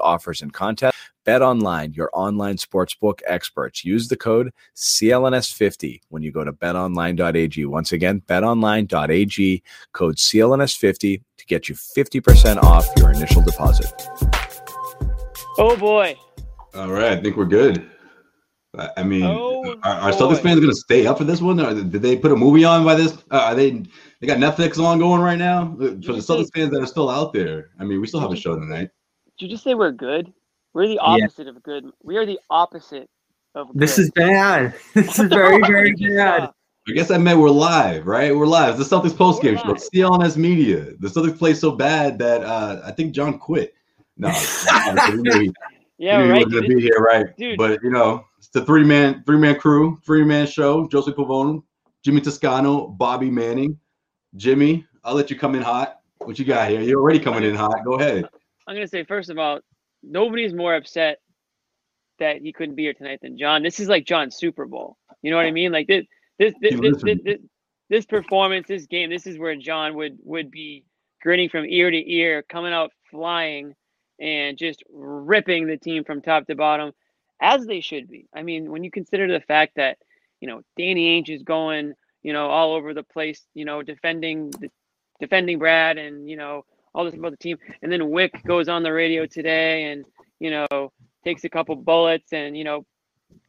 offers, and contests. Bet online, your online sportsbook experts. Use the code CLNS50 when you go to betonline.ag. Once again, betonline.ag, code CLNS50 to get you 50% off your initial deposit. Oh boy. All right, I think we're good. I I mean, Oh, are, are. Celtics fans going to stay up for this one? Or did they put a movie on by this? Uh, are they they got Netflix on going right now Uh, for the you Celtics fans that are still out there? I mean, we still have a show tonight. Did you just say we're good? We're the opposite of good. We are the opposite of good. This is bad. This is very, very bad. I guess I meant we're live, right? We're live. The Celtics post game We're show. CLNS Media. The Celtics play so bad that uh, I think John quit. No, we Yeah, we knew he right. was gonna be here, right? Dude. But you know, it's the three man three man crew, three man show. Josue Pavon, Jimmy Toscano, Bobby Manning. Jimmy, I'll let you come in hot. What you got here? You're already coming in hot. Go ahead. I'm gonna say first of all, nobody's more upset that he couldn't be here tonight than John. This is like John's Super Bowl. You know what I mean? Like this, this, this, this, this, this, this performance, this game. This is where John would would be grinning from ear to ear, coming out flying, and just ripping the team from top to bottom, as they should be. I mean, when you consider the fact that you know Danny Ainge is going, you know, all over the place, you know, defending the, defending Brad, and you know all this about the team, and then Wyc goes on the radio today, and you know takes a couple bullets, and you know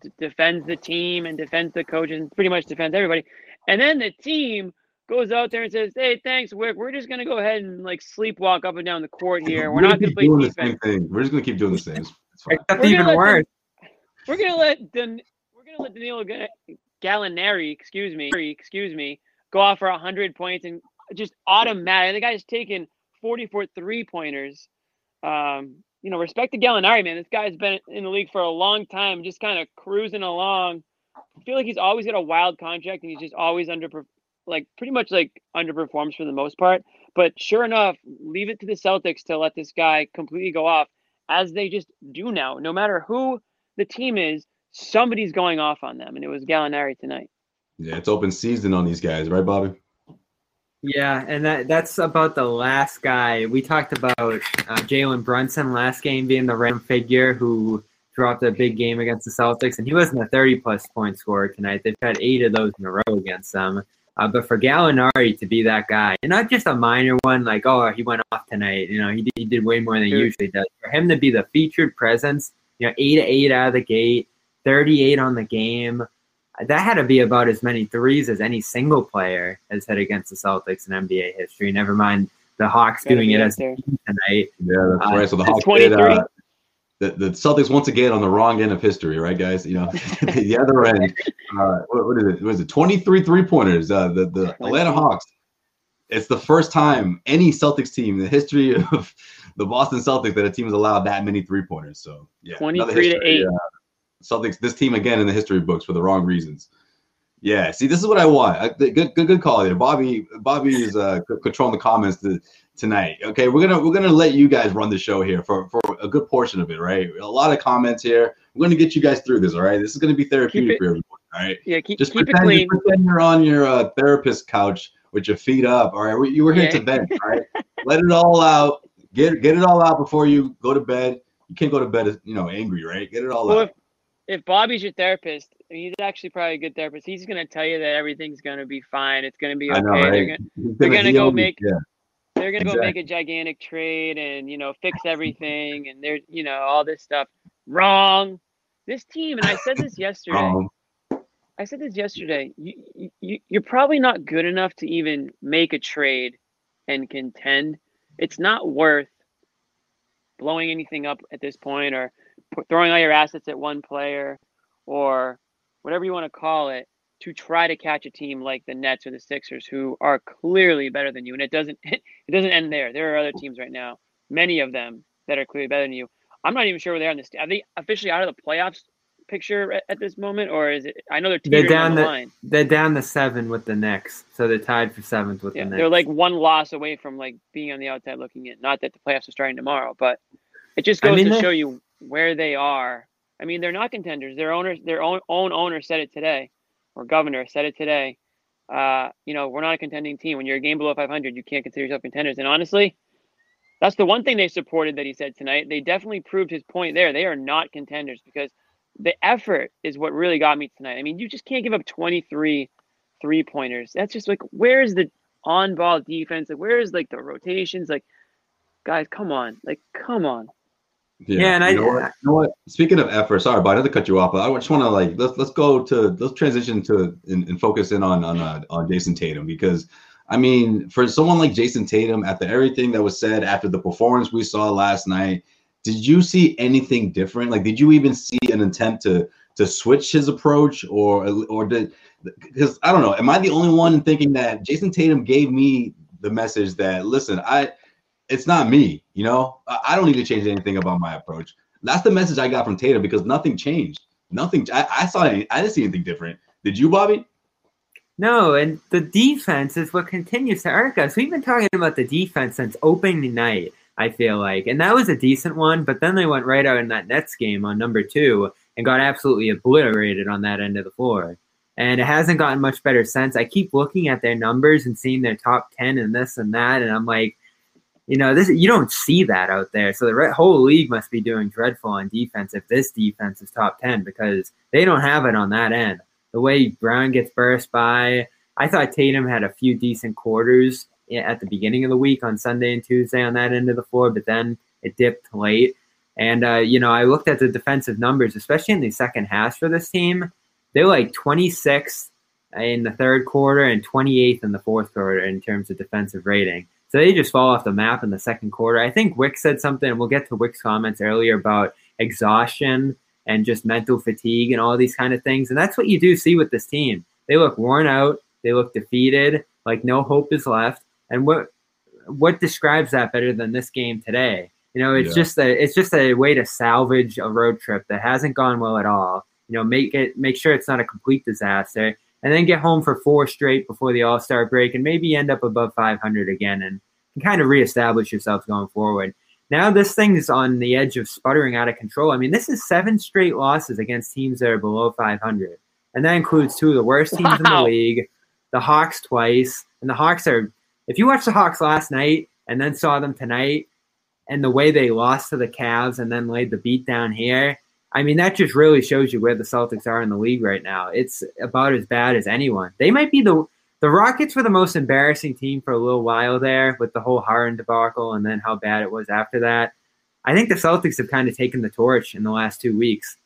d- defends the team and defends the coach and pretty much defends everybody, and then the team goes out there and says, "Hey, thanks, Wyc. We're just gonna go ahead and like sleepwalk up and down the court here. We're not gonna play doing defense." the same thing. We're just gonna keep doing the same. It's fine. Except We're even gonna worse. we're gonna let Dan- we're gonna let Danilo Ga- Gallinari, excuse me, excuse me, go off for hundred points and just automatic. The guy's taken forty-four three-pointers. Um, you know, respect to Gallinari, man. This guy's been in the league for a long time, just kind of cruising along. I feel like he's always got a wild contract, and he's just always under, like pretty much like underperforms for the most part. But sure enough, leave it to the Celtics to let this guy completely go off, as they just do now. No matter who the team is, somebody's going off on them, and it was Gallinari tonight. Yeah, it's open season on these guys, right, Bobby? Yeah, and that that's about the last guy. We talked about uh, Jalen Brunson last game being the random figure who dropped a big game against the Celtics, and he wasn't a 30 plus point scorer tonight. They've had eight of those in a row against them. Uh, but for Gallinari to be that guy, and not just a minor one, like, oh, he went off tonight, you know, he did, he did way more than he usually does. For him to be the featured presence, you know, eight to eight out of the gate, 38 on the game, that had to be about as many threes as any single player has hit against the Celtics in NBA history. Never mind the Hawks doing it as a there. team tonight. Yeah, that's Uh, right. So the it's Hawks did, uh, the, the Celtics once again on the wrong end of history, right, guys? You know, the other end. Uh, what, what is it? Was it 23 three pointers? Uh, the the Atlanta Hawks. It's the first time any Celtics team in the history of the Boston Celtics that a team has allowed that many three pointers. So yeah, another 23 to history, 8. Celtics. This team again in the history books for the wrong reasons. Yeah, see, this is what I want. I, good, good, good call there, Bobby. Bobby is uh, c- controlling the comments to, tonight. Okay, we're gonna we're gonna let you guys run the show here for for a good portion of it, right? A lot of comments here. We're gonna get you guys through this. All right, this is gonna be therapeutic it- for everyone. All right, Yeah, keep, just keep it clean. just pretend you're on your uh, therapist couch with your feet up. All right, you were here to vent. All right, let it all out. Get get it all out before you go to bed. You can't go to bed, you know, angry, right? Get it all Well, out. if, if Bobby's your therapist, he's actually probably a good therapist. He's gonna tell you that everything's gonna be fine. It's gonna be okay. Know, They're right? gonna they're gonna go make- Yeah. they're gonna go make a gigantic trade and you know fix everything and they're you know all this stuff. Wrong. This team, and I said this yesterday. I said this yesterday. You, you you're probably not good enough to even make a trade and contend. It's not worth blowing anything up at this point or throwing all your assets at one player or whatever you want to call it to try to catch a team like the Nets or the Sixers who are clearly better than you. And it doesn't it doesn't end there. There are other teams right now, many of them that are clearly better than you. I'm not even sure where they are in this. Are they officially out of the playoffs picture at, at this moment, or is it? I know they're They're down the, the- line. They're down the seven with the Knicks, so they're tied for seventh with Yeah, the Knicks. they're like one loss away from like being on the outside looking in. Not that the playoffs are starting tomorrow, but it just I goes mean, to they- show you where they are. I mean, they're not contenders. Their owners, their own own owner said it today, or governor said it today. Uh, you know, we're not a contending team. When you're a game below 500, you can't consider yourself contenders. And honestly, that's the one thing they supported that he said tonight. They definitely proved his point there. They are not contenders because the effort is what really got me tonight. I mean, you just can't give up 23 three pointers. That's just like, where's the on ball defense? Like, where's like the rotations? Like, guys, come on. Like, come on. Yeah, and I- know, what, you know what? Speaking of effort, sorry, but I had to cut you off. But I just want to like let's let's go to let's transition to and, and focus in on on uh, on Jayson Tatum because I mean, for someone like Jayson Tatum, after everything that was said after the performance we saw last night, did you see anything different? Like, did you even see an attempt to to switch his approach, or or did because I don't know, am I the only one thinking that Jayson Tatum gave me the message that listen, I it's not me, you know, I, don't need to change anything about my approach. That's the message I got from Tatum because nothing changed. Nothing. I, I saw. Any, I didn't see anything different. Did you, Bobby? No, and the defense is what continues to irk us. We've been talking about the defense since opening night, I feel like. And that was a decent one, but then they went right out in that Nets game on number two and got absolutely obliterated on that end of the floor. And it hasn't gotten much better since. I keep looking at their numbers and seeing their top 10 and this and that, and I'm like, you know, this you don't see that out there. So the whole league must be doing dreadful on defense if this defense is top 10 because they don't have it on that end the way Brown gets burst by. I thought Tatum had a few decent quarters at the beginning of the week on Sunday and Tuesday on that end of the floor, but then it dipped late. And, uh, you know, I looked at the defensive numbers, especially in the second half for this team. They're like 26th in the third quarter and 28th in the fourth quarter in terms of defensive rating. So they just fall off the map in the second quarter. I think Wyc said something, and we'll get to Wyc's comments earlier about exhaustion and just mental fatigue and all these kind of things. And that's what you do see with this team. They look worn out. They look defeated, like no hope is left. And what what describes that better than this game today? You know, it's Yeah. just a it's just a way to salvage a road trip that hasn't gone well at all. You know, make it make sure it's not a complete disaster, and then get home for four straight before the All Star break, and maybe end up above 500 again, and, and kind of reestablish yourself going forward. Now this thing is on the edge of sputtering out of control. I mean, this is seven straight losses against teams that are below 500, and that includes two of the worst teams in the league, the Hawks twice, and the Hawks are. If you watched the Hawks last night and then saw them tonight, and the way they lost to the Cavs and then laid the beat down here, I mean, that just really shows you where the Celtics are in the league right now. It's about as bad as anyone. They might be the the Rockets were the most embarrassing team for a little while there with the whole Harden debacle and then how bad it was after that. I think the Celtics have kind of taken the torch in the last two weeks.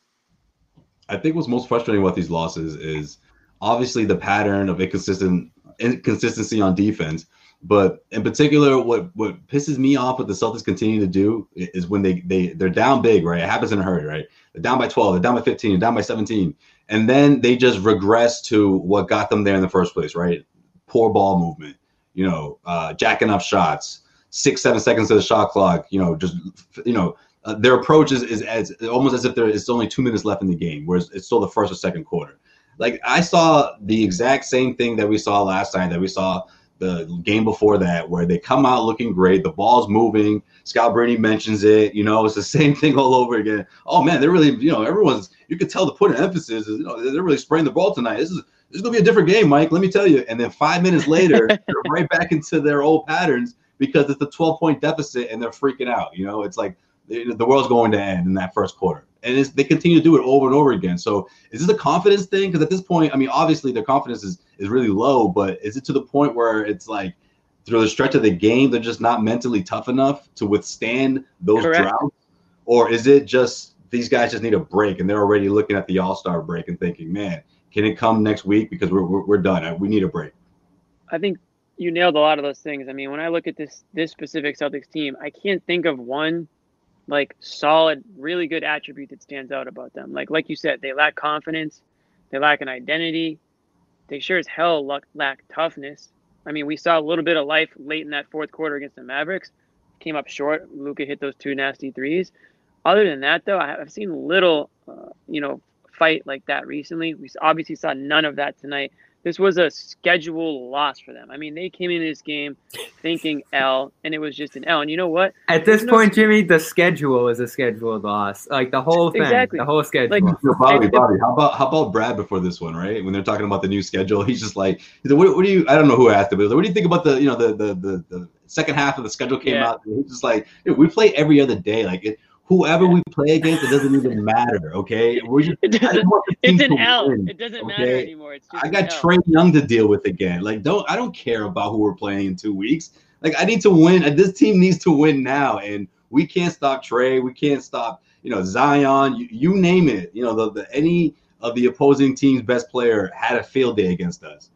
I think what's most frustrating about these losses is obviously the pattern of inconsistent inconsistency on defense. But in particular, what what pisses me off what the Celtics continue to do is when they they they're down big, right? It happens in a hurry, right? They're down by 12, they're down by 15, they're down by 17. And then they just regress to what got them there in the first place, right? Poor ball movement, you know, uh, jacking up shots, six, seven seconds of the shot clock, you know, just, you know, uh, their approach is, is as almost as if there is only two minutes left in the game, whereas it's still the first or second quarter. Like I saw the exact same thing that we saw last night, that we saw the game before that, where they come out looking great, the ball's moving. Scott Brady mentions it, you know, it's the same thing all over again. Oh man, they're really, you know, everyone's you could tell the put an emphasis is, you know, they're really spraying the ball tonight. This is this is gonna be a different game, Mike. Let me tell you. And then five minutes later, they're right back into their old patterns because it's a 12 point deficit and they're freaking out. You know, it's like the the world's going to end in that first quarter. And it's, they continue to do it over and over again. So is this a confidence thing? Because at this point, I mean, obviously their confidence is, is really low, but is it to the point where it's like through the stretch of the game, they're just not mentally tough enough to withstand those Correct. droughts? Or is it just these guys just need a break and they're already looking at the All Star break and thinking, man, can it come next week? Because we're, we're, we're done. We need a break. I think you nailed a lot of those things. I mean, when I look at this this specific Celtics team, I can't think of one like solid, really good attribute that stands out about them. Like like you said, they lack confidence, they lack an identity, they sure as hell lack, lack toughness. I mean, we saw a little bit of life late in that fourth quarter against the Mavericks. Came up short. Luka hit those two nasty threes. Other than that, though, I've seen little, uh, you know, fight like that recently. We obviously saw none of that tonight. This was a schedule loss for them. I mean, they came into this game thinking L, and it was just an L. And you know what? At this no point, Jimmy, the schedule is a scheduled loss. Like the whole thing, exactly. the whole schedule. Like, Bobby, Bobby, how about how about Brad before this one, right? When they're talking about the new schedule, he's just like, he's like what, what, do you? I don't know who asked him, but like, what do you think about the you know the the the, the second half of the schedule came yeah. out? he's just like, we play every other day. Like it, whoever we play against, it doesn't even matter. Okay, we're just, it doesn't, it's an L. Win, it doesn't okay? matter anymore. It's I got Trae Young to deal with again. Like, don't I don't care about who we're playing in two weeks. Like, I need to win. This team needs to win now, and we can't stop Trae. We can't stop you know Zion. You, you name it. You know the, the any of the opposing team's best player had a field day against us.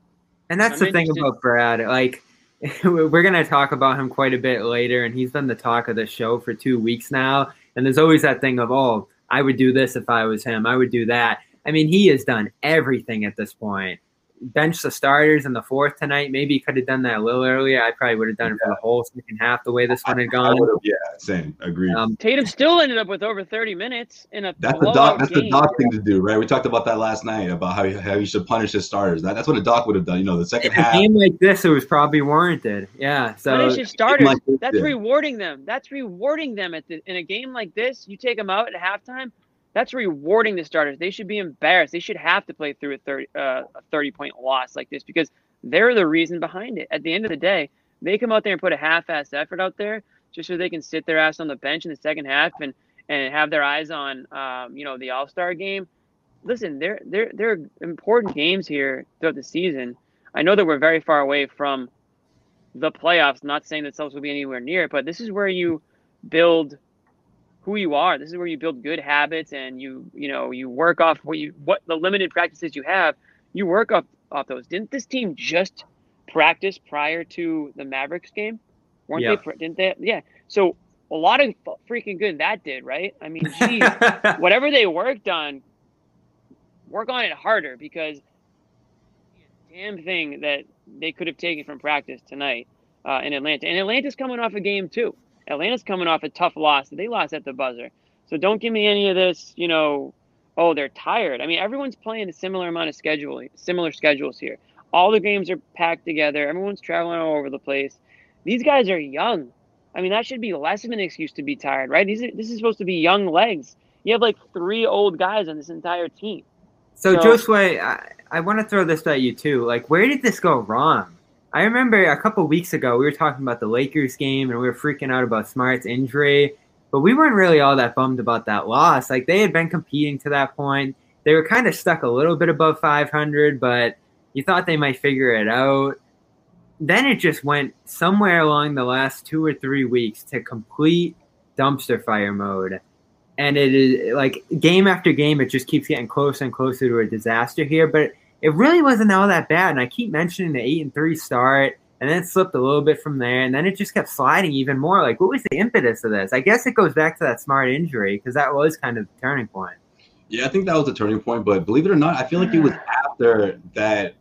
And that's I'm the thing about Brad. Like we're going to talk about him quite a bit later, and he's been the talk of the show for two weeks now. And there's always that thing of, oh, I would do this if I was him. I would do that. I mean, he has done everything at this point bench the starters in the fourth tonight. Maybe he could have done that a little earlier. I probably would have done it for the whole second half the way this one had gone. yeah, same. Agreed. Um, Tatum still ended up with over 30 minutes in a that's the doc. That's game. the doc thing to do, right? We talked about that last night about how how you should punish his starters. That, that's what a doc would have done. You know, the second in half. A game like this, it was probably warranted. Yeah. So punish his starters. Like that's yeah. rewarding them. That's rewarding them at the, in a game like this. You take them out at halftime that's rewarding the starters. They should be embarrassed. They should have to play through a 30, uh, a 30 point loss like this because they're the reason behind it. At the end of the day, they come out there and put a half ass effort out there just so they can sit their ass on the bench in the second half and, and have their eyes on, um, you know, the All Star game. Listen, they're, they're, they're important games here throughout the season. I know that we're very far away from the playoffs, not saying that Celtics will be anywhere near it, but this is where you build – who you are. This is where you build good habits and you you know you work off what you what the limited practices you have. You work off off those. Didn't this team just practice prior to the Mavericks game? Weren't yeah. they? Didn't they? Yeah. So a lot of freaking good that did, right? I mean, geez, whatever they worked on, work on it harder because damn thing that they could have taken from practice tonight uh, in Atlanta. And Atlanta's coming off a game too. Atlanta's coming off a tough loss. They lost at the buzzer. So don't give me any of this, you know, oh, they're tired. I mean, everyone's playing a similar amount of schedule, similar schedules here. All the games are packed together. Everyone's traveling all over the place. These guys are young. I mean, that should be less of an excuse to be tired, right? These are, this is supposed to be young legs. You have like three old guys on this entire team. So, so Josue, I, I want to throw this at you too. Like, where did this go wrong? I remember a couple weeks ago we were talking about the Lakers game and we were freaking out about Smart's injury, but we weren't really all that bummed about that loss. Like they had been competing to that point. They were kind of stuck a little bit above 500, but you thought they might figure it out. Then it just went somewhere along the last two or three weeks to complete dumpster fire mode. And it is like game after game, it just keeps getting closer and closer to a disaster here. But it really wasn't all that bad. And I keep mentioning the eight and three start, and then it slipped a little bit from there, and then it just kept sliding even more. Like, what was the impetus of this? I guess it goes back to that smart injury because that was kind of the turning point. Yeah, I think that was the turning point. But believe it or not, I feel like it was after that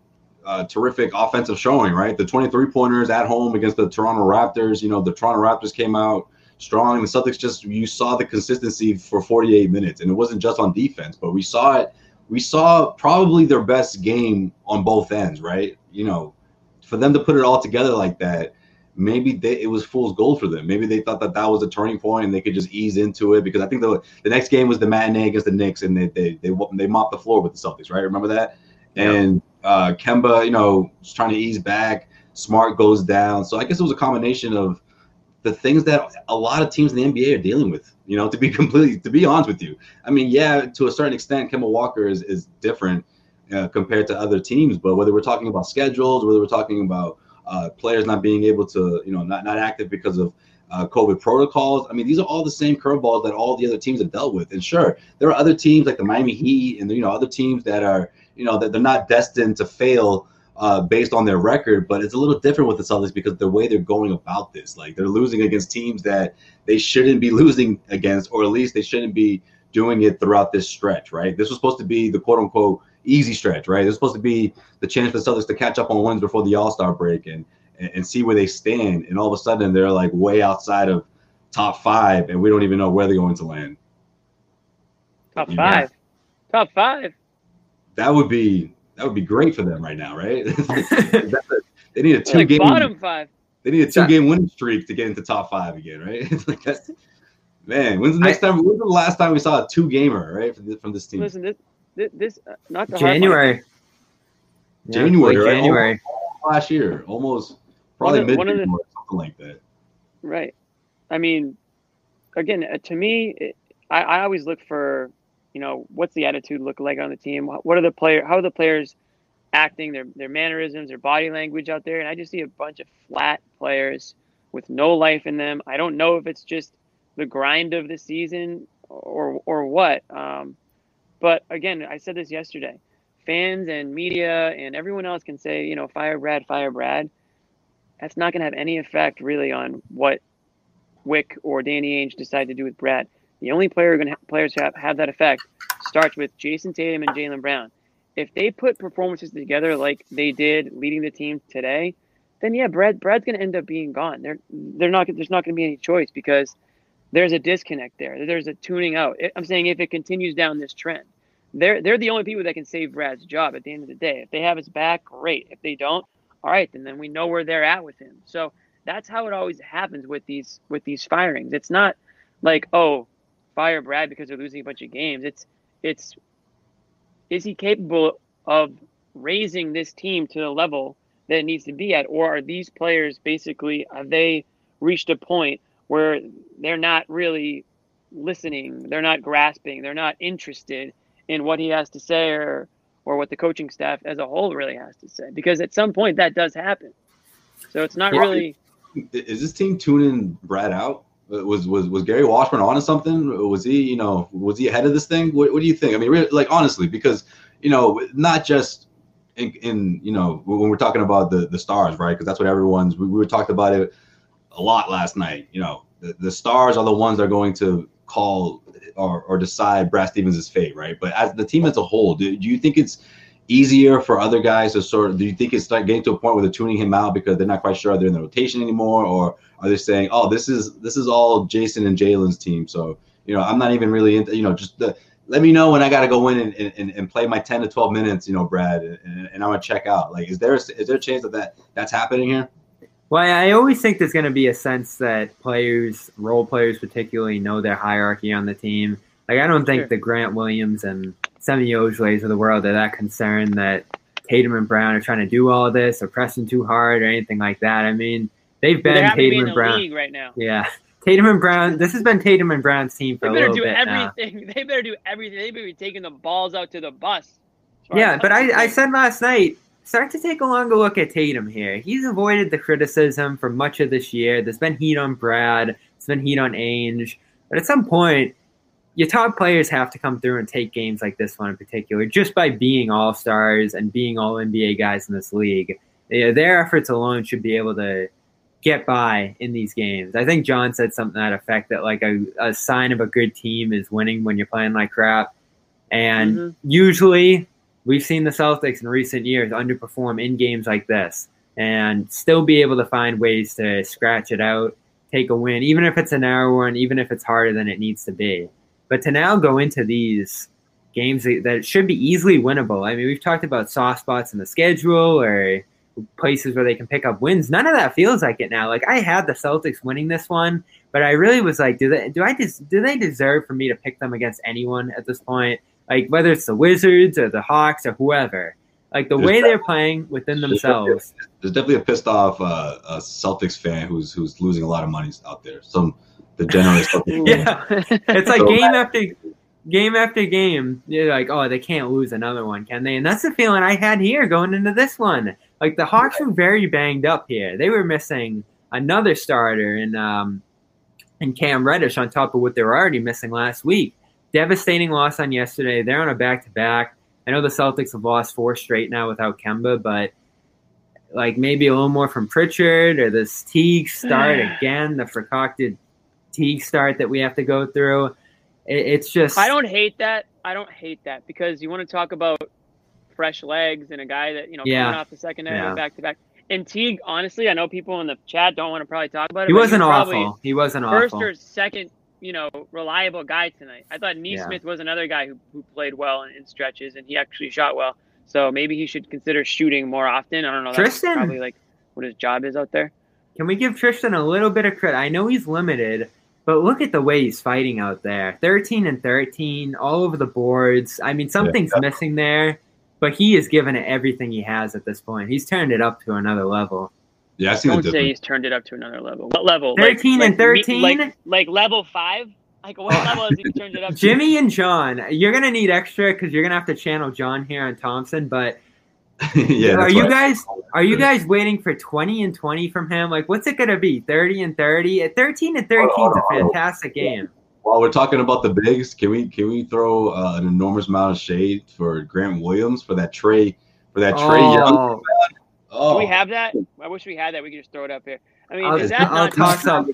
uh, terrific offensive showing, right? The 23 pointers at home against the Toronto Raptors. You know, the Toronto Raptors came out strong. The Celtics just, you saw the consistency for 48 minutes. And it wasn't just on defense, but we saw it we saw probably their best game on both ends, right? You know, for them to put it all together like that, maybe they, it was fool's gold for them. Maybe they thought that that was a turning point and they could just ease into it because I think the the next game was the matinee against the Knicks and they they they, they mopped the floor with the Celtics, right? Remember that? And uh, Kemba, you know, was trying to ease back. Smart goes down. So I guess it was a combination of the things that a lot of teams in the NBA are dealing with. You know, to be completely, to be honest with you, I mean, yeah, to a certain extent, Kemba Walker is is different uh, compared to other teams. But whether we're talking about schedules, whether we're talking about uh, players not being able to, you know, not not active because of uh, COVID protocols. I mean, these are all the same curveballs that all the other teams have dealt with. And sure, there are other teams like the Miami Heat and you know other teams that are, you know, that they're not destined to fail uh, based on their record, but it's a little different with the Celtics because the way they're going about this, like they're losing against teams that they shouldn't be losing against, or at least they shouldn't be doing it throughout this stretch, right? This was supposed to be the quote unquote easy stretch, right? This was supposed to be the chance for the Celtics to catch up on wins before the All Star break and, and and see where they stand. And all of a sudden, they're like way outside of top five, and we don't even know where they're going to land. Top five. Top five. That would be that would be great for them right now, right? they need a two Like game bottom five. They need a two game winning streak to get into top five again, right? It's like that's, man, when's the next I- time? When's the last time we saw a two gamer, right, from this, from this team? Listen, this this, this uh, not the hard. January. Yeah, January, late right? January. Last year, almost probably mid one January, something like that. Right. I mean, again, uh, to me, it, I, I always look for, you know, what's the attitude look like on the team? What are the player? How are the players acting? Their their mannerisms, their body language out there, and I just see a bunch of flat players with no life in them. I don't know if it's just the grind of the season or or what. Um, but again, I said this yesterday. Fans and media and everyone else can say, you know, fire Brad, fire Brad that's not going to have any effect really on what Wyc or Danny Ainge decide to do with Brad. The only player going players who have, have that effect starts with Jayson Tatum and Jaylen Brown. If they put performances together like they did leading the team today, then yeah, Brad Brad's going to end up being gone. They're they're not there's not going to be any choice because there's a disconnect there. There's a tuning out. I'm saying if it continues down this trend, they're they're the only people that can save Brad's job at the end of the day. If they have his back, great. If they don't, all right, then then we know where they're at with him. So that's how it always happens with these with these firings. It's not like oh, fire Brad because they're losing a bunch of games. It's it's is he capable of raising this team to the level that it needs to be at, or are these players basically have they reached a point where they're not really listening, they're not grasping, they're not interested in what he has to say or or what the coaching staff as a whole really has to say because at some point that does happen. So it's not Yeah. really Is this team tuning Brad out? Was was was Gary Washburn on to something? Was he, you know, was he ahead of this thing? What, what do you think? I mean, really, like honestly, because you know, not just in, in you know when we're talking about the the stars, right? Because that's what everyone's. We, we were talked about it a lot last night. You know, the, the stars are the ones that are going to call or, or decide Brad Stevens' fate, right? But as the team as a whole, do, do you think it's easier for other guys to sort of do you think it's like getting to a point where they're tuning him out because they're not quite sure they're in the rotation anymore or are they saying oh this is this is all jayson and jaylen's team so you know i'm not even really into you know just the, let me know when i got to go in and, and, and play my 10 to 12 minutes you know brad and, and i'm gonna check out like is there a, there a chance that, that that's happening here Well, I always think there's going to be a sense that players, role players particularly, know their hierarchy on the team. Like, I don't think Sure. the Grant Williams and Semi Ojeleye of the world are that concerned that Tatum and Brown are trying to do all this or pressing too hard or anything like that. I mean, they've they been be Tatum in and the Brown. right now. Yeah. Tatum and Brown. This has been Tatum and Brown's team for They a better little do bit now. everything. They better do everything. They better be taking the balls out to the bus. Yeah, but I, I said last night, start to take a longer look at Tatum here. He's avoided the criticism for much of this year. There's been heat on Brad, there's been heat on Ainge. But at some point, your top players have to come through and take games like this one in particular, just by being all stars and being all NBA guys in this league. Their efforts alone should be able to get by in these games. I think John said something to that effect that like a, a sign of a good team is winning when you're playing like crap. And Mhm. usually we've seen the Celtics in recent years underperform in games like this and still be able to find ways to scratch it out, take a win, even if it's a narrow one, even if it's harder than it needs to be. But to now go into these games that should be easily winnable. I mean, we've talked about soft spots in the schedule or places where they can pick up wins. None of that feels like it now. Like I had the Celtics winning this one, but I really was like, do they do I just do they deserve for me to pick them against anyone at this point? Like whether it's the Wizards or the Hawks or whoever. Like the There's way they're playing within there's themselves. there's definitely a pissed off uh, a Celtics fan who's who's losing a lot of money out there some degenerate Celtics fan. Yeah. It's like So game after game after game. You're like, oh, they can't lose another one, can they? And that's the feeling I had here going into this one. Like the Hawks were very banged up here. They were missing another starter and um in Cam Reddish on top of what they were already missing last week. Devastating loss on yesterday. They're on a back to back. I know the Celtics have lost four straight now without Kemba, but like maybe a little more from Pritchard or this Teague start again, the concocted Teague start that we have to go through. It, it's just I don't hate that. I don't hate that because you want to talk about fresh legs and a guy that you know Yeah. coming off the second Yeah. back to back. And Teague, honestly, I know people in the chat don't want to probably talk about it. He wasn't was awful. He wasn't First awful. or second you know, reliable guy tonight. I thought Nesmith yeah. was another guy who, who played well in, in, stretches and he actually shot well. So maybe he should consider shooting more often. I don't know. Tristan probably like what his job is out there. Can we give Tristan a little bit of credit? I know he's limited, but look at the way he's fighting out there. 13 and 13, all over the boards. I mean, something's yeah. missing there, but he is giving it everything he has at this point. He's turned it up to another level. Yeah, I see. Don't say he's turned it up to another level. What level? 13 like, and 13? Like, like, like level five? Like what level has he turned it up? Jimmy and John, you're gonna need extra because you're gonna have to channel John here on Thompson. But yeah, are you guys are you guys waiting for 20 and 20 from him? Like, what's it gonna be? 30 and 30? At 13 and 13 is a fantastic game. While we're talking about the bigs, can we can we throw uh, an enormous amount of shade for Grant Williams for that Trae for that Trae oh. Young? Oh. Do we have that? I wish we had that. We could just throw it up here. I mean, I'll, is that I'll not toss up.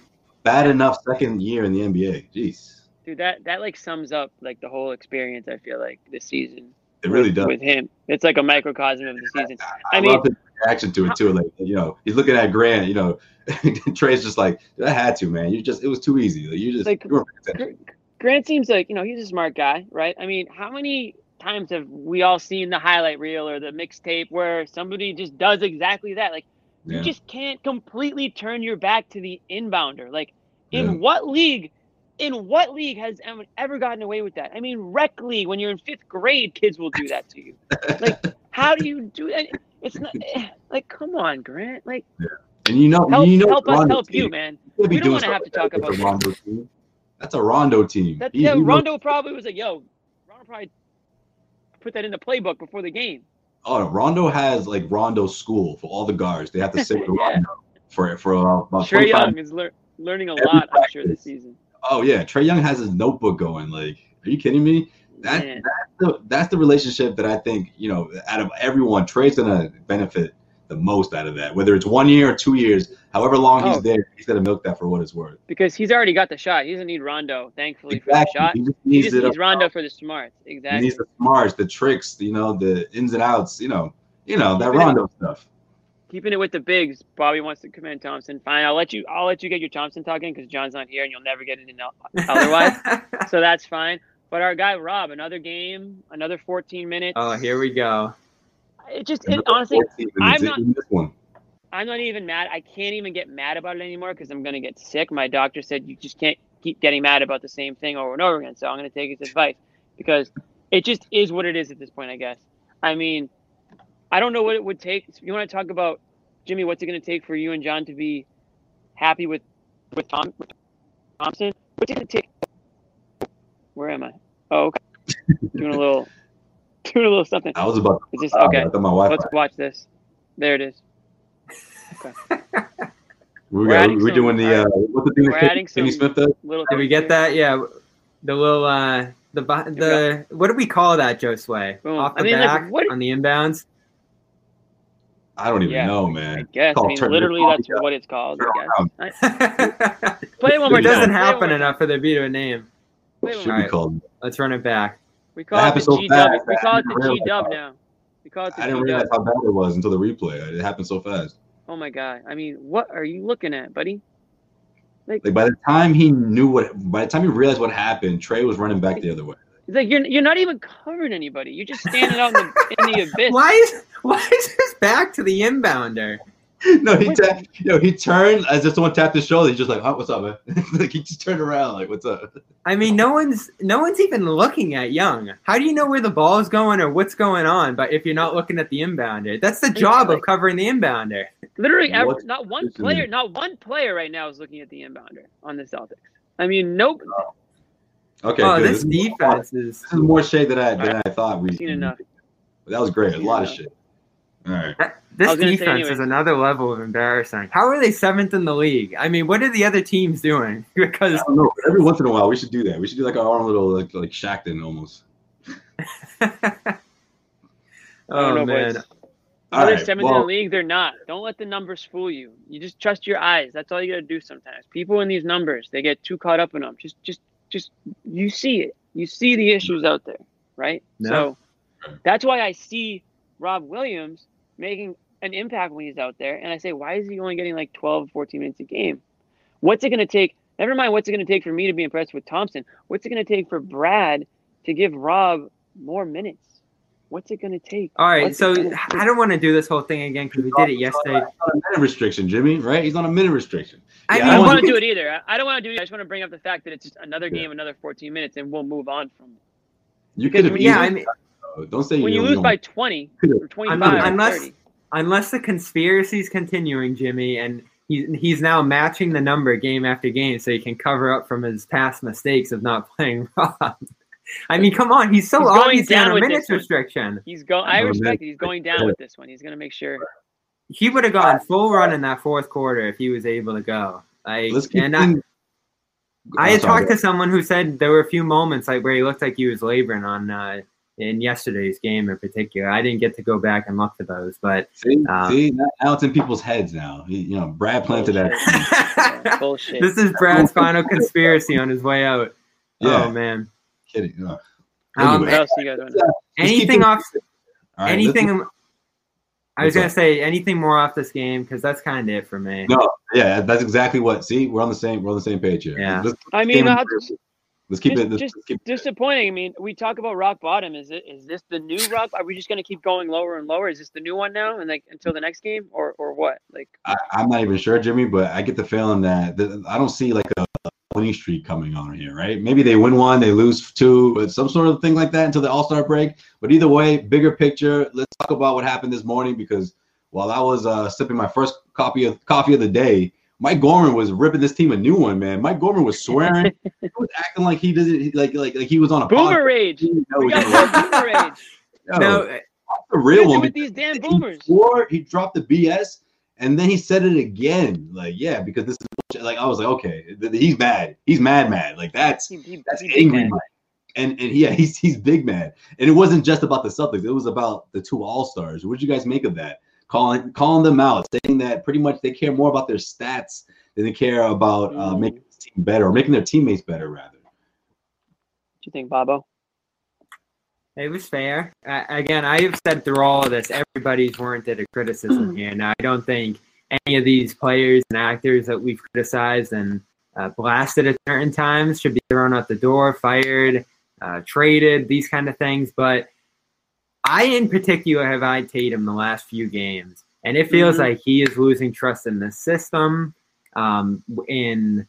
bad enough second year in the NBA? Jeez. Dude, that that like sums up like the whole experience. I feel like this season. It really does with him. It's like a microcosm of the season. I, I mean, reaction to it too. Like you know, he's looking at Grant. You know, Trae's just like, I had to, man. You just, it was too easy. Like you just. Like, you Grant seems like you know he's a smart guy, right? I mean, how many times have we all seen the highlight reel or the mixtape where somebody just does exactly that? Like, yeah. you just can't completely turn your back to the inbounder. Like, in yeah. what league? In what league has anyone ever gotten away with that? I mean, rec league when you're in fifth grade, kids will do that to you. like, how do you do that? It's not eh, like, come on, Grant. Like, yeah. and you know, help, you know, help us help team. you, man. We don't want to have to talk about Rondo team. That's a Rondo team. That, he, yeah, he Rondo probably was like, "Yo, Rondo probably put that in the playbook before the game." Oh, Rondo has like Rondo school for all the guards. They have to sit with yeah. Rondo for for uh, about. Trae Young is lear- learning a lot. I'm sure this season. Oh yeah, Trae Young has his notebook going. Like, are you kidding me? That that's the that's the relationship that I think you know out of everyone, Trae's gonna benefit the most out of that. Whether it's one year or two years, however long oh. he's there, he's gonna milk that for what it's worth. Because he's already got the shot. He doesn't need Rondo, thankfully, exactly. for the shot. He just needs, he just needs Rondo for the smarts. Exactly. He needs the smarts, the tricks, you know, the ins and outs, you know, you know, that Rondo stuff. Keeping it with the bigs, Bobby wants to come in Thompson. Fine, I'll let you. I'll let you get your Thompson talking because John's not here, and you'll never get it in otherwise. so that's fine. But our guy Rob, another game, another 14 minutes. Oh, here we go. It just it, honestly, I'm not. I'm not even mad. I can't even get mad about it anymore because I'm gonna get sick. My doctor said you just can't keep getting mad about the same thing over and over again. So I'm gonna take his advice because it just is what it is at this point. I guess. I mean, I don't know what it would take. you want to talk about Jimmy? What's it gonna take for you and John to be happy with with Tom with Thompson? What's it gonna take? Where am I? Oh, okay. doing a little doing a little something. I was about. Is this okay? Let's watch this. There it is. Okay. we're, we're, we're doing the uh, what's the thing we're adding Kenny Smith does? Did we get that? Yeah, the little uh, the the what do we call that, Josue? Off the I mean, back like, what, on the inbounds. I don't even yeah, know, man. I guess. I mean, literally, that's what it's called. I guess. Play it one more It doesn't happen enough for there to be a name. Should be called. Let's run it back. We call it the so G Dub. We call it the G Dub now. We call it the I didn't realize how bad it was until the replay. It happened so fast. Oh my god! I mean, what are you looking at, buddy? Like, like by the time he knew what, by the time he realized what happened, Trae was running back the other way. It's like you're you're not even covering anybody. You're just standing out in the, in the abyss. Why is why is his back to the inbounder? no, he tapped, you know, he turned as if someone tapped his shoulder. He's just like, oh, "What's up, man?" like he just turned around, like, "What's up?" I mean, no one's no one's even looking at Young. How do you know where the ball is going or what's going on? But if you're not looking at the inbounder, that's the job of covering the inbounder. Literally, ever, not one player, not one player right now is looking at the inbounder on the Celtics. I mean, nope. Okay. Oh, this, this defense is this is more shade than I than right. I thought we. Seen enough. That was great. A lot enough. of shit. All right. This defense is another level of embarrassing. How are they seventh in the league? I mean, what are the other teams doing? because know, every once in a while we should do that. We should do like our own little like like Shaqtin' almost. oh know, man. Are they seventh well, in the league? They're not. Don't let the numbers fool you. You just trust your eyes. That's all you gotta do sometimes. People in these numbers, they get too caught up in them. Just just just you see it. You see the issues out there, right? No. So that's why I see Rob Williams making an impact when he's out there. And I say, why is he only getting like 12, 14 minutes a game? What's it going to take Never mind what's it going to take for me to be impressed with Thompson. What's it going to take for Brad to give Rob more minutes? What's it going to take? All right, What's so I don't want to do this whole thing again because we did it yesterday. He's on a minute restriction, Jimmy. Right? He's on a minute restriction. I Yeah, I mean, don't want want to do it either. I- I don't want to do it. I just want to bring up the fact that it's just another Yeah. game, another 14 minutes, and we'll move on from it. You could have. Yeah, I easily- mean, don't say When you don't- lose don't- by 20 or 25 mean, or unless- 30. unless the conspiracy's continuing, Jimmy, and he's he's now matching the number game after game, so he can cover up from his past mistakes of not playing Rob. I mean, come on, he's so He's going obviously down on a with minutes this one. restriction. He's going. I Oh, respect it. He's going down with this one. He's going to make sure. He would have gone full run in that fourth quarter if he was able to go. Like, Let's keep and I, I had talked to someone who said there were a few moments like where he looked like he was laboring on uh, in yesterday's game in particular. I didn't get to go back and look for those, but See, Um, see, now now it's in people's heads now. He, you know, Brad planted that. Bullshit. this is Brad's final conspiracy on his way out. Yeah, Oh man. kidding. Ugh. Um, what Anyway. else you guys want? Anything off All right, anything I was gonna say anything more off this game because that's kind of it for me. No, yeah, that's exactly what. See, we're on the same. We're on the same page here. Yeah. Let's, I mean, game- how- let's keep just- it. Let's, just let's keep, disappointing. I mean, we talk about rock bottom. Is it is this the new rock? Are we just going to keep going lower and lower? Is this the new one now, and like until the next game, or or what? Like, I, I'm not even sure, Jimmy, but I get the feeling that, that I don't see like a winning streak coming on here, right? Maybe they win one, they lose two, but some sort of thing like that until the All Star break. But either way, bigger picture. Let's talk about what happened this morning because while I was uh, sipping my first copy of coffee of the day, Mike Gorman was ripping this team a new one, man. Mike Gorman was swearing, he was acting like he didn't like like like he was on a boomer podcast. rage. He know We got boomer rage. Yo, No, the uh, real one. with these damn He boomers? swore, he dropped the BS, and then he said it again. Like, yeah, because this is bullshit. like I was like, okay, th- th- he's mad. He's mad, mad. Like that's He, he, that's he angry. Mike. And and yeah, he's he's big mad. And it wasn't just about the Celtics. It was about the two All Stars. What did you guys make of that? Calling calling them out, saying that pretty much they care more about their stats than they care about uh, Mm. making the team better or making their teammates better, rather. What do you think, Bobo? It was fair. Uh, again, I have said through all of this, everybody's warranted a criticism here. Now, I don't think any of these players and actors that we've criticized and uh, blasted at certain times should be thrown out the door, fired, uh, traded, these kind of things. But I, in particular, have eyed Tatum the last few games, and it feels Mhm. like he is losing trust in the system, um, in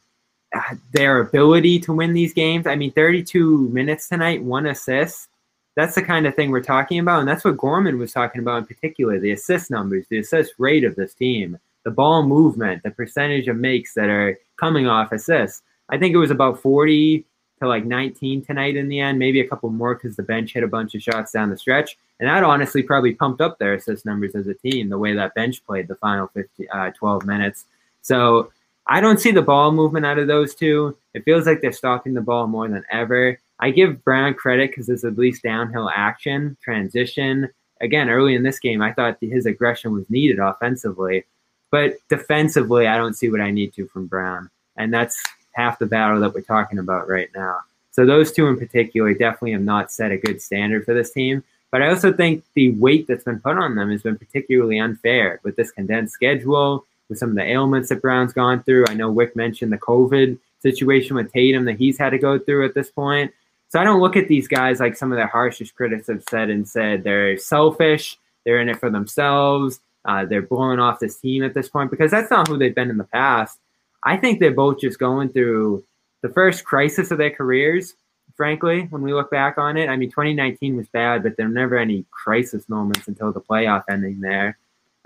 uh, their ability to win these games. I mean, 32 minutes tonight, one assist that's the kind of thing we're talking about, and that's what Gorman was talking about in particular: the assist numbers, the assist rate of this team, the ball movement, the percentage of makes that are coming off assists. I think it was about forty to like nineteen tonight in the end, maybe a couple more because the bench hit a bunch of shots down the stretch, and that honestly probably pumped up their assist numbers as a team. The way that bench played the final 50, uh, 12 minutes, so. I don't see the ball movement out of those two. It feels like they're stopping the ball more than ever. I give Brown credit because there's at least downhill action, transition. Again, early in this game, I thought his aggression was needed offensively, but defensively, I don't see what I need to from Brown, and that's half the battle that we're talking about right now. So those two in particular definitely have not set a good standard for this team. But I also think the weight that's been put on them has been particularly unfair with this condensed schedule, with some of the ailments that Brown's gone through. I know Wyc mentioned the COVID situation with Tatum that he's had to go through at this point. So I don't look at these guys like some of their harshest critics have said and said they're selfish, they're in it for themselves, uh, they're blowing off this team at this point because that's not who they've been in the past. I think they're both just going through the first crisis of their careers, frankly, when we look back on it. I mean, 2019 was bad, but there were never any crisis moments until the playoff ending there.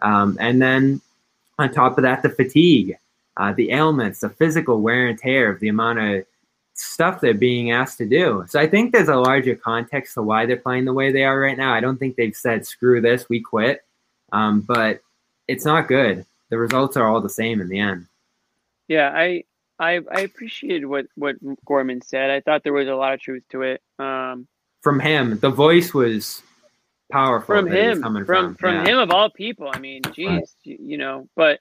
Um, and then on top of that, the fatigue, uh, the ailments, the physical wear and tear of the amount of stuff they're being asked to do. So I think there's a larger context to why they're playing the way they are right now. I don't think they've said, screw this, we quit. Um, but it's not good. The results are all the same in the end. Yeah, I I I appreciated what what Gorman said. I thought there was a lot of truth to it. Um, From him, the voice was powerful. from that it was him, coming from from yeah. him of all people. I mean, geez, you, you know, but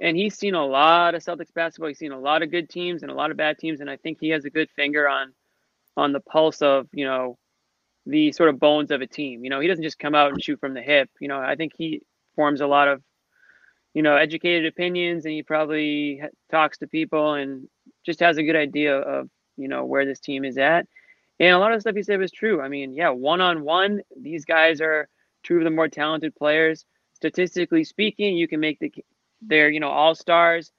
and he's seen a lot of Celtics basketball. He's seen a lot of good teams and a lot of bad teams, and I think he has a good finger on on the pulse of you know the sort of bones of a team. You know, he doesn't just come out and shoot from the hip. You know, I think he forms a lot of you know educated opinions, and he probably talks to people and just has a good idea of you know where this team is at. And a lot of stuff he said was true. I mean, yeah, one on one, these guys are two of the more talented players. Statistically speaking, you can make the they're you know all stars.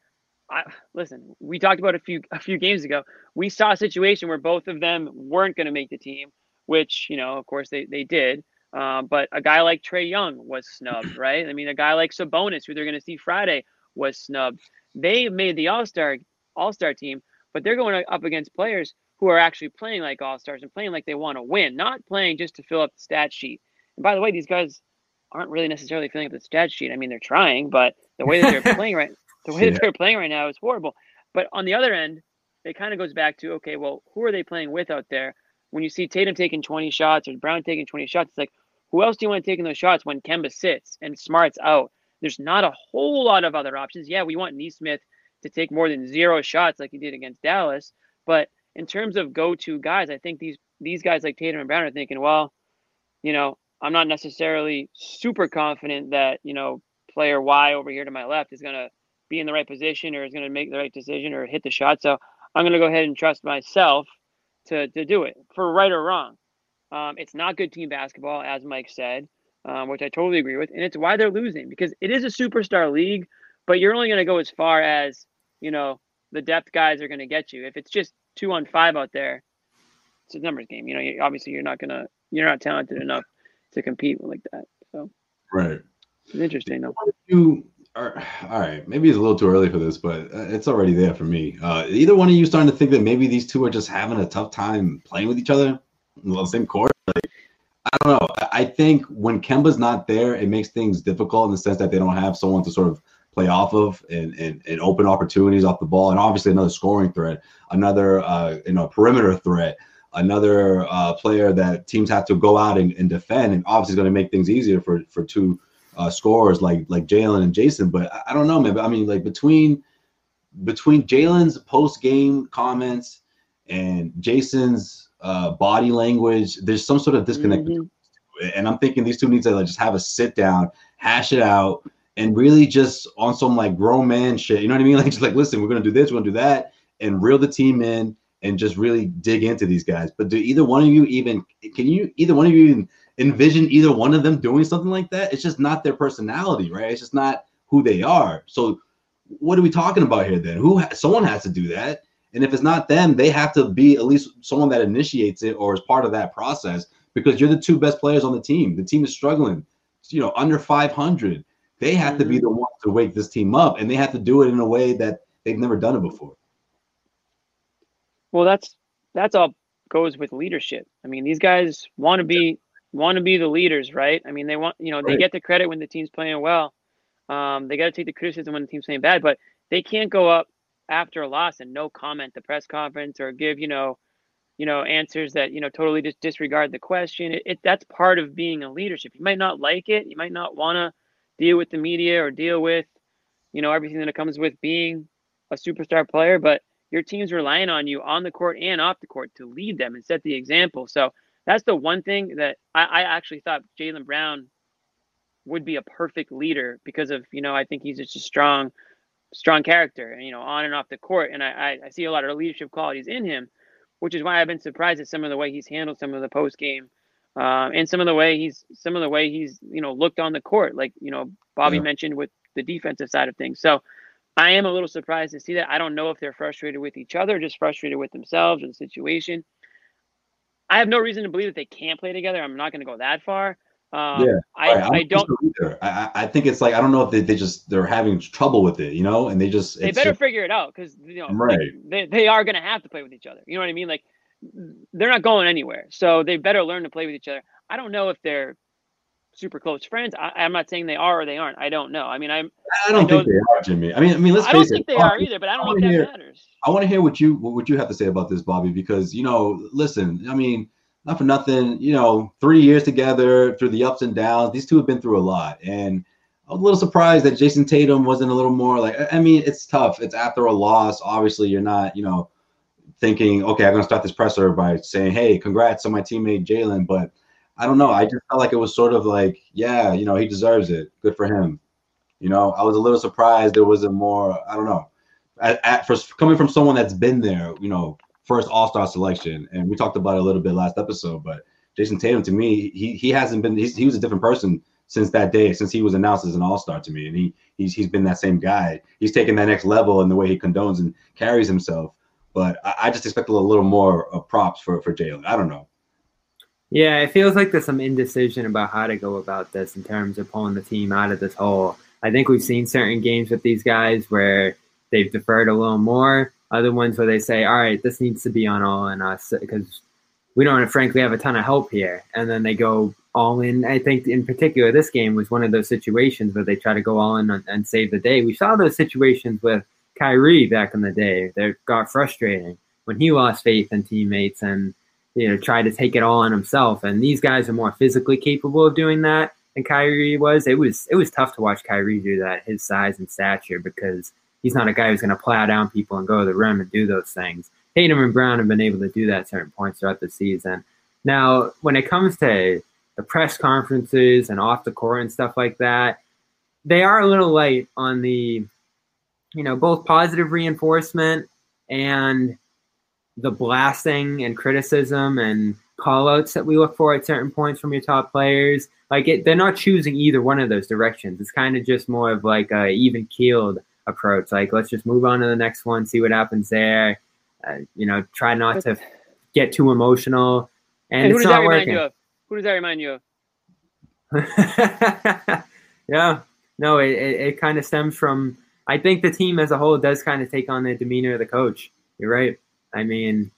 I, listen, we talked about a few a few games ago. We saw a situation where both of them weren't going to make the team, which you know, of course, they they did. Um, but a guy like Trae Young was snubbed, right? I mean, a guy like Sabonis, who they're going to see Friday, was snubbed. They made the All Star All Star team, but they're going up against players who are actually playing like All Stars and playing like they want to win, not playing just to fill up the stat sheet. And by the way, these guys aren't really necessarily filling up the stat sheet. I mean, they're trying, but the way that they're playing right, the way yeah. that they're playing right now is horrible. But on the other end, it kind of goes back to okay, well, who are they playing with out there? When you see Tatum taking 20 shots or Brown taking 20 shots, it's like, who else do you want to take in those shots when Kemba sits and Smart's out? There's not a whole lot of other options. Yeah, we want Nesmith to take more than zero shots like he did against Dallas, but in terms of go-to guys, I think these these guys like Tatum and Brown are thinking, well, you know, I'm not necessarily super confident that you know player Y over here to my left is going to be in the right position or is going to make the right decision or hit the shot. So I'm going to go ahead and trust myself to to do it for right or wrong. Um, it's not good team basketball, as Mike said, um, which I totally agree with, and it's why they're losing because it is a superstar league, but you're only going to go as far as you know the depth guys are going to get you. If it's just two on five out there, it's a numbers game. You know, you, obviously you're not gonna, you're not talented enough to compete like that. So, right. It's interesting though. You are all right. Maybe it's a little too early for this, but uh, it's already there for me. Uh, either one of you starting to think that maybe these two are just having a tough time playing with each other on the same court? Like, I don't know. I think when Kemba's not there, it makes things difficult in the sense that they don't have someone to sort of play off of and, and, and open opportunities off the ball, and obviously another scoring threat, another uh, you know perimeter threat, another uh, player that teams have to go out and, and defend, and obviously is going to make things easier for for two uh, scorers like like Jaylen and Jayson. But I, I don't know, man. I mean, like between between Jaylen's post game comments and Jayson's uh, body language, there's some sort of disconnect. Mm-hmm. And I'm thinking these two need to like just have a sit down, hash it out, and really just on some like grown man shit. You know what I mean? Like just like listen, we're gonna do this, we're gonna do that, and reel the team in and just really dig into these guys. But do either one of you even can you either one of you even envision either one of them doing something like that? It's just not their personality, right? It's just not who they are. So what are we talking about here then? Who someone has to do that. And if it's not them, they have to be at least someone that initiates it or is part of that process because you're the two best players on the team. The team is struggling, you know, under 500 they have to be mm-hmm. the ones to wake this team up, and they have to do it in a way that they've never done it before. Well, that's that's all goes with leadership. I mean, these guys want to be want to be the leaders, right? I mean, they want you know right. they get the credit when the team's playing well. Um, they got to take the criticism when the team's playing bad, but they can't go up after a loss and no comment the press conference or give you know you know answers that you know totally just disregard the question. It, it that's part of being a leadership. You might not like it, you might not want to deal with the media or deal with, you know, everything that comes with being a superstar player, but your team's relying on you on the court and off the court to lead them and set the example. So that's the one thing that I, I actually thought jaylen Brown would be a perfect leader because of, you know, I think he's just a strong, strong character, you know, on and off the court. And I, I see a lot of leadership qualities in him, which is why I've been surprised at some of the way he's handled some of the post game um, and some of the way he's some of the way he's you know looked on the court, like you know Bobby yeah. mentioned with the defensive side of things. So I am a little surprised to see that. I don't know if they're frustrated with each other, just frustrated with themselves or the situation. I have no reason to believe that they can't play together. I'm not going to go that far. Um, yeah, I, right. I, don't. I, I think it's like I don't know if they, they just they're having trouble with it, you know, and they just they better just, figure it out because you know right. they, they are going to have to play with each other. You know what I mean? Like they're not going anywhere. So they better learn to play with each other. I don't know if they're super close friends. I, am not saying they are or they aren't. I don't know. I mean, I'm. I don't I think they are, Jimmy. I mean, I mean, let's. I don't think it. they are either, but I don't know if hear, that matters. I want to hear what you what you have to say about this, Bobby, because you know, listen. I mean, not for nothing. You know, three years together through the ups and downs. These two have been through a lot, and I was a little surprised that Jayson Tatum wasn't a little more like. I mean, it's tough. It's after a loss. Obviously, you're not. You know thinking, okay, I'm going to start this presser by saying, hey, congrats on my teammate Jaylen. But I don't know. I just felt like it was sort of like, yeah, you know, he deserves it. Good for him. You know, I was a little surprised there wasn't more. I don't know. at, at first coming from someone that's been there, you know, first All Star selection, and we talked about it a little bit last episode. But Jayson Tatum, to me, he he hasn't been. he was a different person since that day, since he was announced as an All Star to me, and he he's he's been that same guy. He's taken that next level in the way he condones and carries himself. But I, I just expect a little, little more of props for for Jaylen. I don't know. Yeah, it feels like there's some indecision about how to go about this in terms of pulling the team out of this hole. I think we've seen certain games with these guys where they've deferred a little more. Other ones where they say, "All right, this needs to be on all in us because we don't, frankly, have a ton of help here," and then they go all in. I think, in particular, this game was one of those situations where they try to go all in and save the day. We saw those situations with Kyrie back in the day that got frustrating when he lost faith in teammates and you know tried to take it all on himself. And these guys are more physically capable of doing that than Kyrie was. It was it was tough to watch Kyrie do that, his size and stature, because he's not a guy who's going to plow down people and go to the rim and do those things. Tatum and Brown have been able to do that at certain points throughout the season. Now, when it comes to the press conferences and off the court and stuff like that, they are a little light on the, you know, both positive reinforcement and the blasting and criticism and callouts that we look for at certain points from your top players. Like it, they're not choosing either one of those directions. It's kind of just more of like a even keeled approach. Like let's just move on to the next one, see what happens there. Uh, you know, try not to get too emotional. And, and it's not working. Who does that remind you of? yeah, no, it, it, it kind of stems from. I think the team as a whole does kind of take on the demeanor of the coach. You're right. I mean,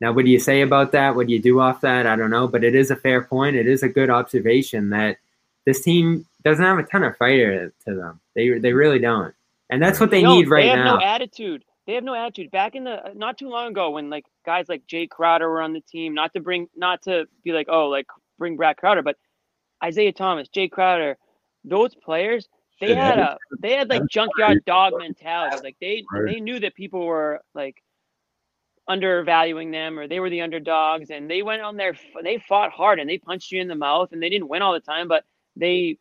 now what do you say about that? What do you do off that? I don't know, but it is a fair point. It is a good observation that this team doesn't have a ton of fighter to them. They they really don't, and that's what they need right now. They have now. no attitude. They have no attitude. Back in the uh, not too long ago, when like guys like Jae Crowder were on the team, not to bring, not to be like, oh, like bring Brad Crowder, but Isaiah Thomas, Jae Crowder, those players, they had a they had like junkyard dog mentality. Like they they knew that people were like undervaluing them or they were the underdogs and they went on there they fought hard and they punched you in the mouth and they didn't win all the time but they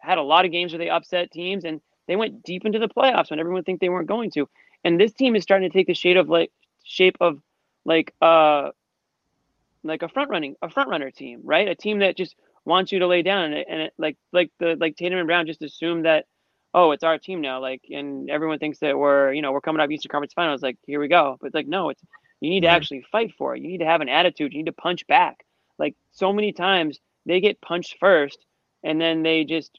had a lot of games where they upset teams and they went deep into the playoffs when everyone think they weren't going to. And this team is starting to take the shade of like shape of like uh like a front running a front runner team, right? A team that just wants you to lay down. And, it, and it, like like the like Tatum and Brown just assume that oh it's our team now like and everyone thinks that we're you know we're coming up Eastern Conference Finals like here we go. But like no it's you need to actually fight for it. You need to have an attitude. You need to punch back. Like so many times they get punched first and then they just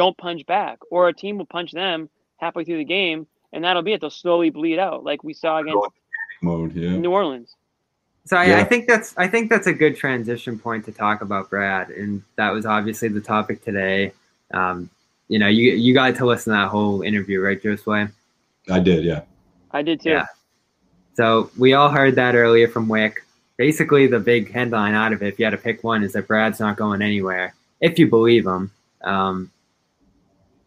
don't punch back or a team will punch them halfway through the game and that'll be it they'll slowly bleed out like we saw against mode yeah New Orleans so I, yeah. I, think that's I think that's a good transition point to talk about Brad, and that was obviously the topic today. Um, you know, you you got to listen to that whole interview, right, Josue? I did, yeah. I did too. Yeah. So we all heard that earlier from Wyc. Basically, the big headline out of it, if you had to pick one, is that Brad's not going anywhere, if you believe him. Um,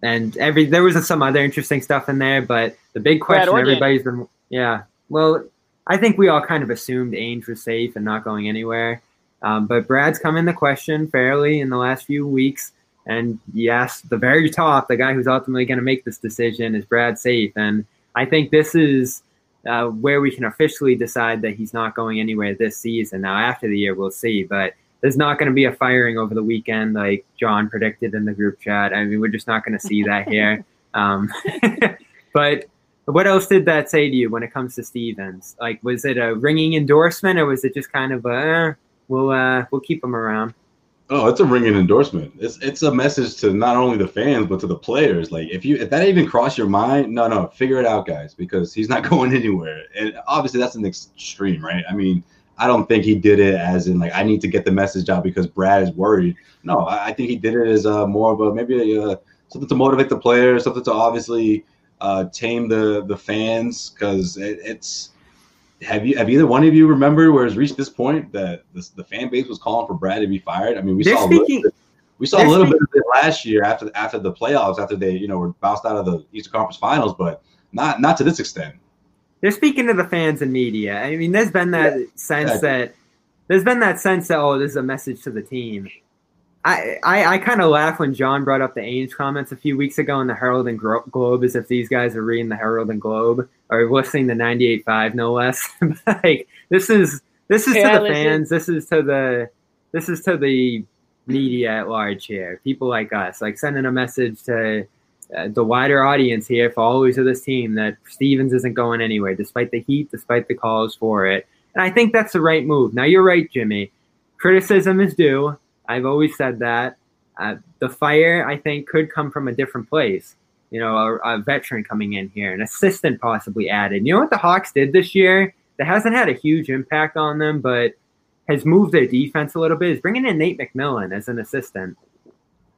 and every there was some other interesting stuff in there, but the big question everybody's been, yeah. Well, I think we all kind of assumed Ainge was safe and not going anywhere. Um, but Brad's come in the question fairly in the last few weeks. And yes, the very top, the guy who's ultimately going to make this decision is Brad Safe. And I think this is uh, where we can officially decide that he's not going anywhere this season. Now, after the year, we'll see. But there's not going to be a firing over the weekend like John predicted in the group chat. I mean, we're just not going to see that here. Um, but what else did that say to you when it comes to Stevens? Like, was it a ringing endorsement, or was it just kind of a eh, we'll uh, we'll keep him around? Oh, it's a ringing endorsement. It's it's a message to not only the fans but to the players. Like, if you if that even crossed your mind, no, no, figure it out, guys, because he's not going anywhere. And obviously, that's an extreme, right? I mean, I don't think he did it as in like I need to get the message out because Brad is worried. No, I, I think he did it as a more of a maybe a, something to motivate the players, something to obviously uh, tame the the fans because it, it's have you have either one of you remember where it's reached this point that this, the fan base was calling for Brad to be fired? I mean, we saw speaking, bit, we saw a little speaking, bit of it last year after after the playoffs after they you know were bounced out of the Eastern Conference Finals, but not not to this extent. They're speaking to the fans and media. I mean, there's been that yeah, sense yeah. that there's been that sense that oh, this is a message to the team I, I, I kind of laugh when John brought up the Ainge comments a few weeks ago in the Herald and Globe, as if these guys are reading the Herald and Globe or listening to 98.5, no less. like this is this is yeah, to the listen. fans. This is to the this is to the media at large here. People like us, like sending a message to uh, the wider audience here, followers of this team, that Stevens isn't going anywhere, despite the heat, despite the calls for it. And I think that's the right move. Now you're right, Jimmy. Criticism is due. I've always said that. Uh, the fire, I think, could come from a different place. You know, a, a, veteran coming in here, an assistant possibly added. You know what the Hawks did this year that hasn't had a huge impact on them, but has moved their defense a little bit is bringing in Nate McMillan as an assistant.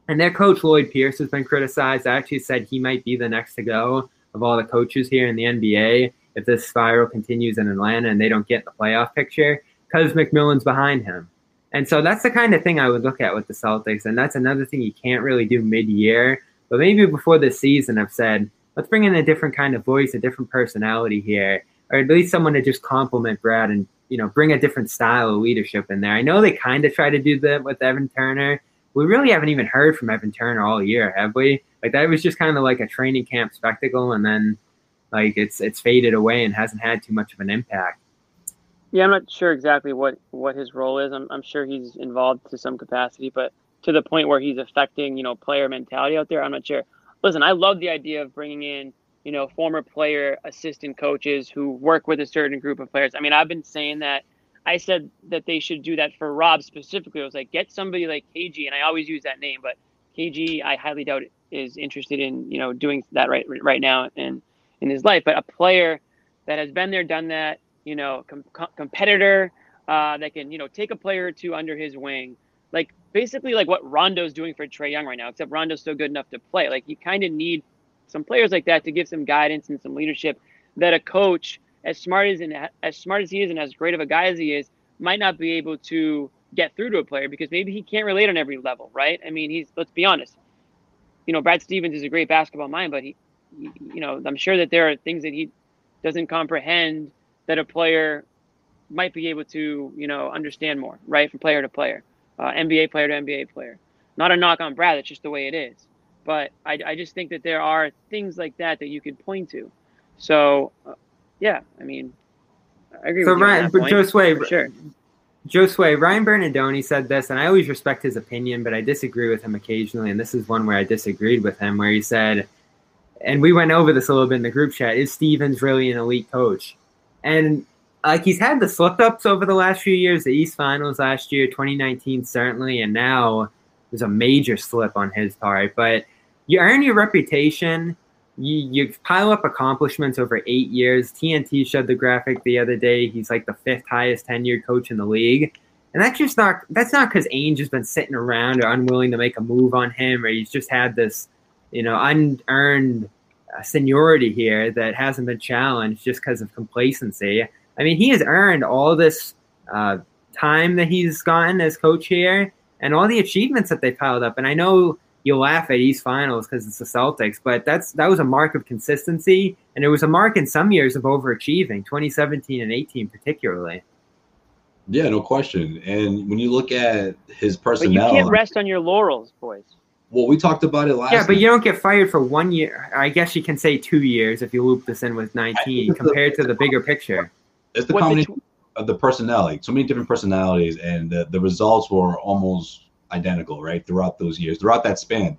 And their coach, Lloyd Pierce, has been criticized. I actually said he might be the next to go of all the coaches here in the NBA if this spiral continues in Atlanta and they don't get the playoff picture because McMillan's behind him. And so that's the kind of thing I would look at with the Celtics. And that's another thing you can't really do mid year. But maybe before the season, I've said, let's bring in a different kind of voice, a different personality here, or at least someone to just complement Brad and, you know, bring a different style of leadership in there. I know they kind of try to do that with Evan Turner. We really haven't even heard from Evan Turner all year, have we? Like that was just kind of like a training camp spectacle, and then like it's it's faded away and hasn't had too much of an impact. Yeah, I'm not sure exactly what what his role is. I'm, I'm sure he's involved to some capacity, but to the point where he's affecting, you know, player mentality out there, I'm not sure. Listen, I love the idea of bringing in, you know, former player assistant coaches who work with a certain group of players. I mean, I've been saying that. I said that they should do that for Rob specifically. I was like, get somebody like KG, and I always use that name, but KG, I highly doubt is interested in, you know, doing that right right now in in his life. But a player that has been there, done that, you know, com- competitor uh, that can, you know, take a player or two under his wing. Like basically like what Rondo's doing for Trae Young right now, except Rondo's still good enough to play. Like you kind of need some players like that to give some guidance and some leadership that a coach, as smart as and as smart as he is and as great of a guy as he is, might not be able to get through to a player because maybe he can't relate on every level, right? I mean, he's let's be honest. You know, Brad Stevens is a great basketball mind, but he, you know, I'm sure that there are things that he doesn't comprehend that a player might be able to, you know, understand more, right, from player to player, uh, NBA player to NBA player. Not a knock on Brad, it's just the way it is. But I, I just think that there are things like that that you could point to. So, uh, yeah, I mean, I agree. So with Ryan, but Josue, sure. Josue, Ryan Bernardoni said this, and I always respect his opinion, but I disagree with him occasionally. And this is one where I disagreed with him, where he said, and we went over this a little bit in the group chat: Is Stevens really an elite coach? And like he's had the slip ups over the last few years, the East Finals last year, 2019 certainly, and now there's a major slip on his part. But you earn your reputation. You, you pile up accomplishments over eight years. TNT showed the graphic the other day. He's like the fifth highest tenured coach in the league. And that's just not that's not because Ainge has been sitting around or unwilling to make a move on him, or he's just had this, you know, unearned uh, seniority here that hasn't been challenged just because of complacency. I mean, he has earned all this uh, time that he's gotten as coach here and all the achievements that they piled up. And I know you laugh at East Finals because it's the Celtics, but that's that was a mark of consistency, and it was a mark in some years of overachieving, 2017 and 18 particularly. Yeah, no question. And when you look at his personnel, but you can't rest on your laurels, boys. Well, we talked about it last. Yeah, but you don't get fired for one year. I guess you can say two years if you loop this in with 19 compared to the bigger picture. It's the what combination the, of the personality, so many different personalities, and the, the results were almost identical, right, throughout those years, throughout that span.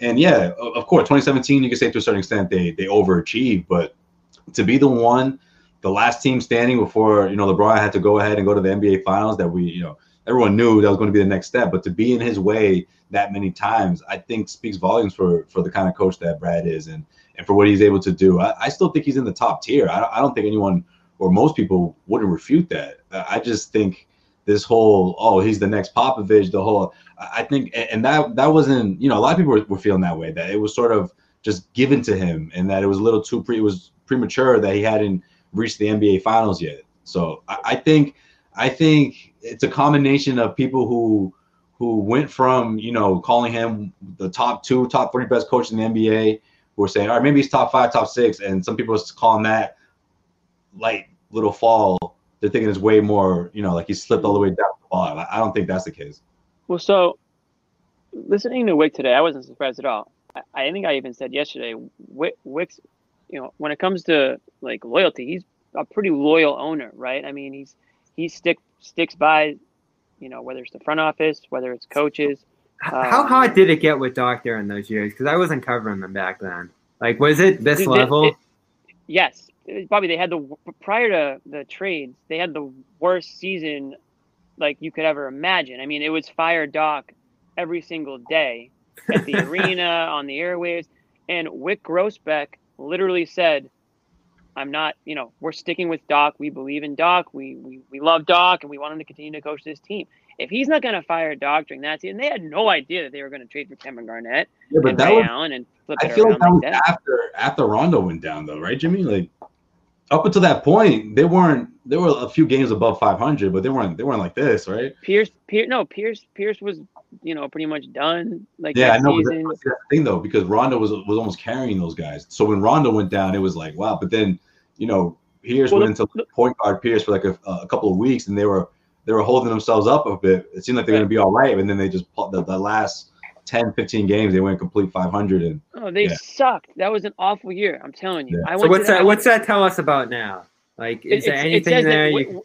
And yeah, of course, 2017, you can say to a certain extent they they overachieved, but to be the one, the last team standing before you know LeBron had to go ahead and go to the NBA Finals, that we you know everyone knew that was going to be the next step, but to be in his way that many times, I think speaks volumes for for the kind of coach that Brad is and and for what he's able to do. I, I still think he's in the top tier. I, I don't think anyone or most people wouldn't refute that. I just think this whole oh he's the next Popovich, the whole I think and that that wasn't you know a lot of people were, were feeling that way that it was sort of just given to him and that it was a little too pre it was premature that he hadn't reached the NBA finals yet. So I, I think I think it's a combination of people who who went from you know calling him the top two, top three best coach in the NBA, who were saying, all right, maybe he's top five, top six, and some people are calling that light little fall. They're thinking it's way more, you know, like he slipped all the way down the bottom. I don't think that's the case. Well, so listening to Wyc today, I wasn't surprised at all. I, I think I even said yesterday, Wyc, Wyc's, you know, when it comes to like loyalty, he's a pretty loyal owner, right? I mean, he's he stick sticks by, you know, whether it's the front office, whether it's coaches. How um, hot did it get with Doctor in those years? Because I wasn't covering them back then. Like, was it this Dude, it- level? it- yes, Bobby. They had the prior to the trades, they had the worst season like you could ever imagine. I mean, it was fire Doc every single day at the arena on the airwaves, and Wyc Grousbeck literally said, "I'm not. You know, we're sticking with Doc. We believe in Doc. We we we love Doc, and we want him to continue to coach this team." If he's not going to fire Doc during that season, they had no idea that they were going to trade for Cameron Garnett Yeah, but and that Ray was Allen and flip I it feel like that was that. after after Rondo went down though, right, Jimmy? Like up until that point, they weren't they were a few games above 500, but they weren't they weren't like this, right? Pierce, Pierce, no, Pierce, Pierce was, you know, pretty much done. Like Yeah, I know. Season. that's the thing though, because Rondo was was almost carrying those guys. So when Rondo went down, it was like wow. But then you know Pierce Well, went the- into point guard Pierce for like a, a couple of weeks, and they were they were holding themselves up a bit. It seemed like they're going to be all right, and then they just the, the last 10, 15 games they went complete 500 and Oh, they Yeah. sucked. That was an awful year. I'm telling you. Yeah. I went So what's to that? What's that tell us about now? Like, It, is there it's- it anything says that there? Wyc- You,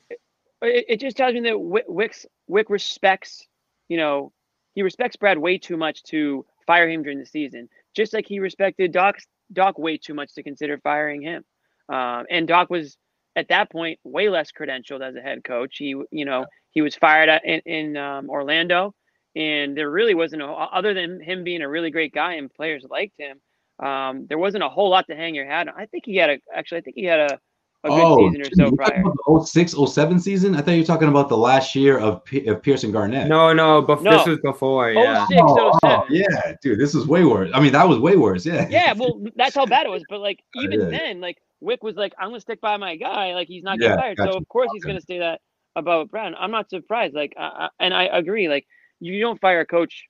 it, it just tells me that Wyc, Wyc's, Wyc respects, you know, he respects Brad way too much to fire him during the season, just like he respected Doc Doc way too much to consider firing him. Um, and Doc was at that point way less credentialed as a head coach. He, you know, he was fired at, in, in um, Orlando, and there really wasn't a, other than him being a really great guy and players liked him. Um, there wasn't a whole lot to hang your hat on. I think he had a actually. I think he had a, a good oh, season or so prior. about the 06, 07 season. I thought you were talking about the last year of, P- of Pierce and Garnett. no, no, bef- No. this was before. Yeah. 06, Oh, oh, yeah, dude, this is way worse. I mean, that was way worse. Yeah. Yeah, well, that's how bad it was. But like even Yeah. then, like Wyc was like, "I'm gonna stick by my guy. Like he's not getting Yeah, fired." gotcha. So of course he's gonna say that about Brown. I'm not surprised. Like, I, I, and I agree. Like you don't fire a coach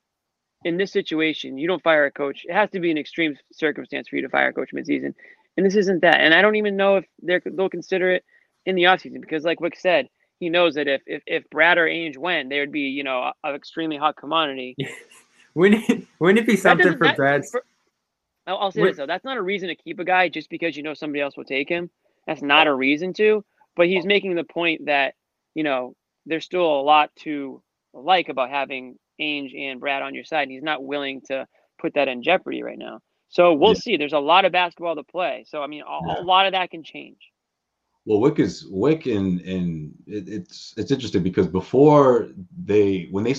in this situation. You don't fire a coach. It has to be an extreme circumstance for you to fire a coach midseason, and this isn't that. And I don't even know if they're they'll consider it in the offseason because, like Wyc said. He knows that if, if, if Brad or Ainge went, they would be, you know, an extremely hot commodity. Wouldn't it, wouldn't it be something for Brad? I'll, I'll say Wait- this though: that's not a reason to keep a guy just because you know somebody else will take him. That's not a reason to. But he's making the point that you know there's still a lot to like about having Ainge and Brad on your side. And he's not willing to put that in jeopardy right now. So we'll Yeah. see. There's a lot of basketball to play. So I mean, a, Yeah. a lot of that can change. Well, Wyc is Wyc, and and it, it's it's interesting because before they when they